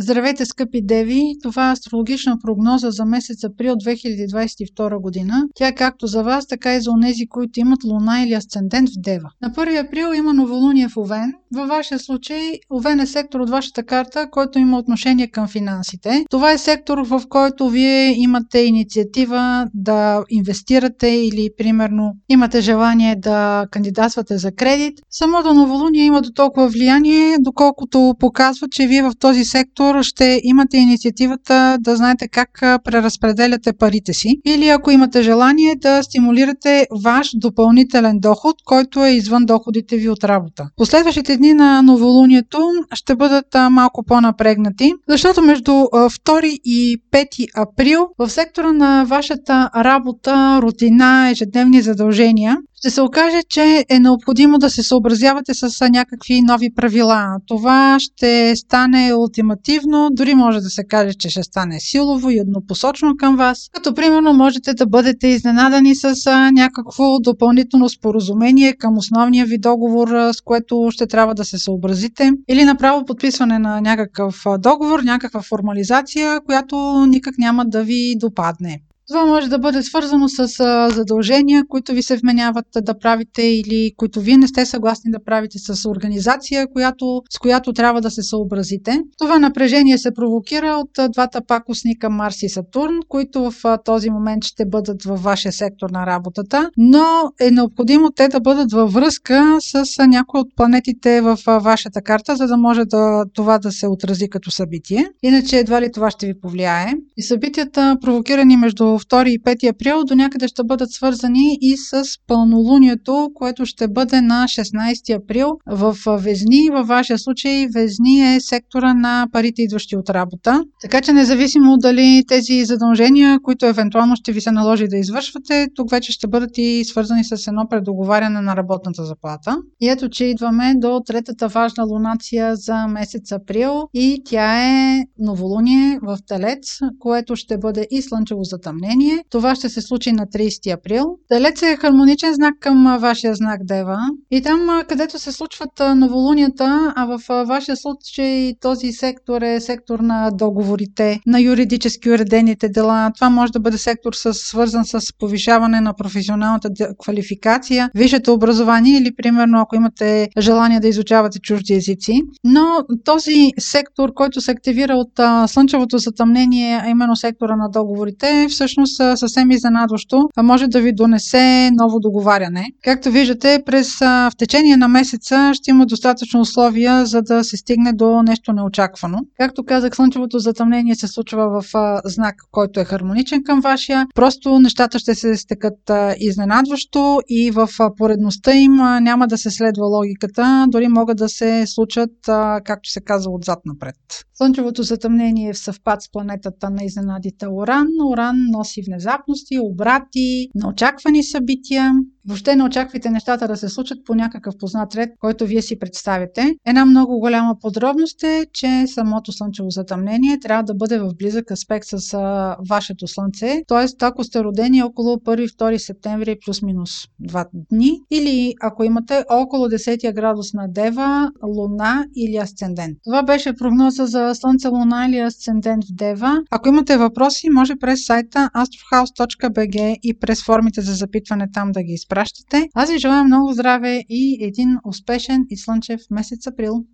Здравейте, скъпи деви! Това е астрологична прогноза за месец април 2022 година. Тя е както за вас, така и за онези, които имат луна или асцендент в Дева. На 1 април има новолуние в Овен. Във вашия случай Овен е сектор от вашата карта, който има отношение към финансите. Това е сектор, в който вие имате инициатива да инвестирате или, примерно, имате желание да кандидатствате за кредит. Самото новолуние има до толкова влияние, доколкото показва, че вие в този сектор сектор ще имате инициативата да знаете как преразпределяте парите си или ако имате желание да стимулирате ваш допълнителен доход, който е извън доходите ви от работа. Последващите дни на новолунието ще бъдат малко по-напрегнати, защото между 2 и 5 април в сектора на вашата работа, рутина, ежедневни задължения ще се окаже, че е необходимо да се съобразявате с някакви нови правила. Това ще стане ултимативно, дори може да се каже, че ще стане силово и еднопосочно към вас. Като примерно можете да бъдете изненадани с някакво допълнително споразумение към основния ви договор, с което ще трябва да се съобразите. Или направо подписване на някакъв договор, някаква формализация, която никак няма да ви допадне. Това може да бъде свързано с задължения, които ви се вменяват да правите или които вие не сте съгласни да правите с организация, която, с която трябва да се съобразите. Това напрежение се провокира от двата пакосника Марс и Сатурн, които в този момент ще бъдат във вашия сектор на работата, но е необходимо те да бъдат във връзка с някои от планетите в вашата карта, за да може да, това да се отрази като събитие. Иначе едва ли това ще ви повлияе. И събитията, провокирани между 2 и 5 април до някъде ще бъдат свързани и с пълнолунието, което ще бъде на 16 април в Везни. Във вашия случай Везни е сектора на парите, идващи от работа. Така че независимо дали тези задължения, които евентуално ще ви се наложи да извършвате, тук вече ще бъдат и свързани с едно предоговаряне на работната заплата. И ето, че идваме до третата важна лунация за месец април и тя е новолуние в Телец, което ще бъде и слънчево затъмнение изпълнение. Това ще се случи на 30 април. Телец е хармоничен знак към вашия знак Дева. И там, където се случват новолунията, а в вашия случай този сектор е сектор на договорите, на юридически уредените дела. Това може да бъде сектор с, свързан с повишаване на професионалната квалификация, висшето образование или, примерно, ако имате желание да изучавате чужди езици. Но този сектор, който се активира от слънчевото затъмнение, а именно сектора на договорите, всъщност всъщност съвсем изненадващо може да ви донесе ново договаряне. Както виждате, през в течение на месеца ще има достатъчно условия, за да се стигне до нещо неочаквано. Както казах, слънчевото затъмнение се случва в знак, който е хармоничен към вашия. Просто нещата ще се стекат изненадващо и в поредността им няма да се следва логиката, дори могат да се случат, както се казва, отзад напред. Слънчевото затъмнение е в съвпад с планетата на изненадите Оран. Оран носи внезапности, обрати, неочаквани събития. Въобще не очаквайте нещата да се случат по някакъв познат ред, който вие си представите. Една много голяма подробност е, че самото слънчево затъмнение трябва да бъде в близък аспект с а, вашето слънце. Тоест, ако сте родени около 1-2 септември плюс-минус 2 дни, или ако имате около 10 градус на Дева, Луна или Асцендент. Това беше прогноза за Слънце, Луна или Асцендент в Дева. Ако имате въпроси, може през сайта astrohouse.bg и през формите за запитване там да ги изпратите изпращате. Аз ви желая много здраве и един успешен и слънчев месец април.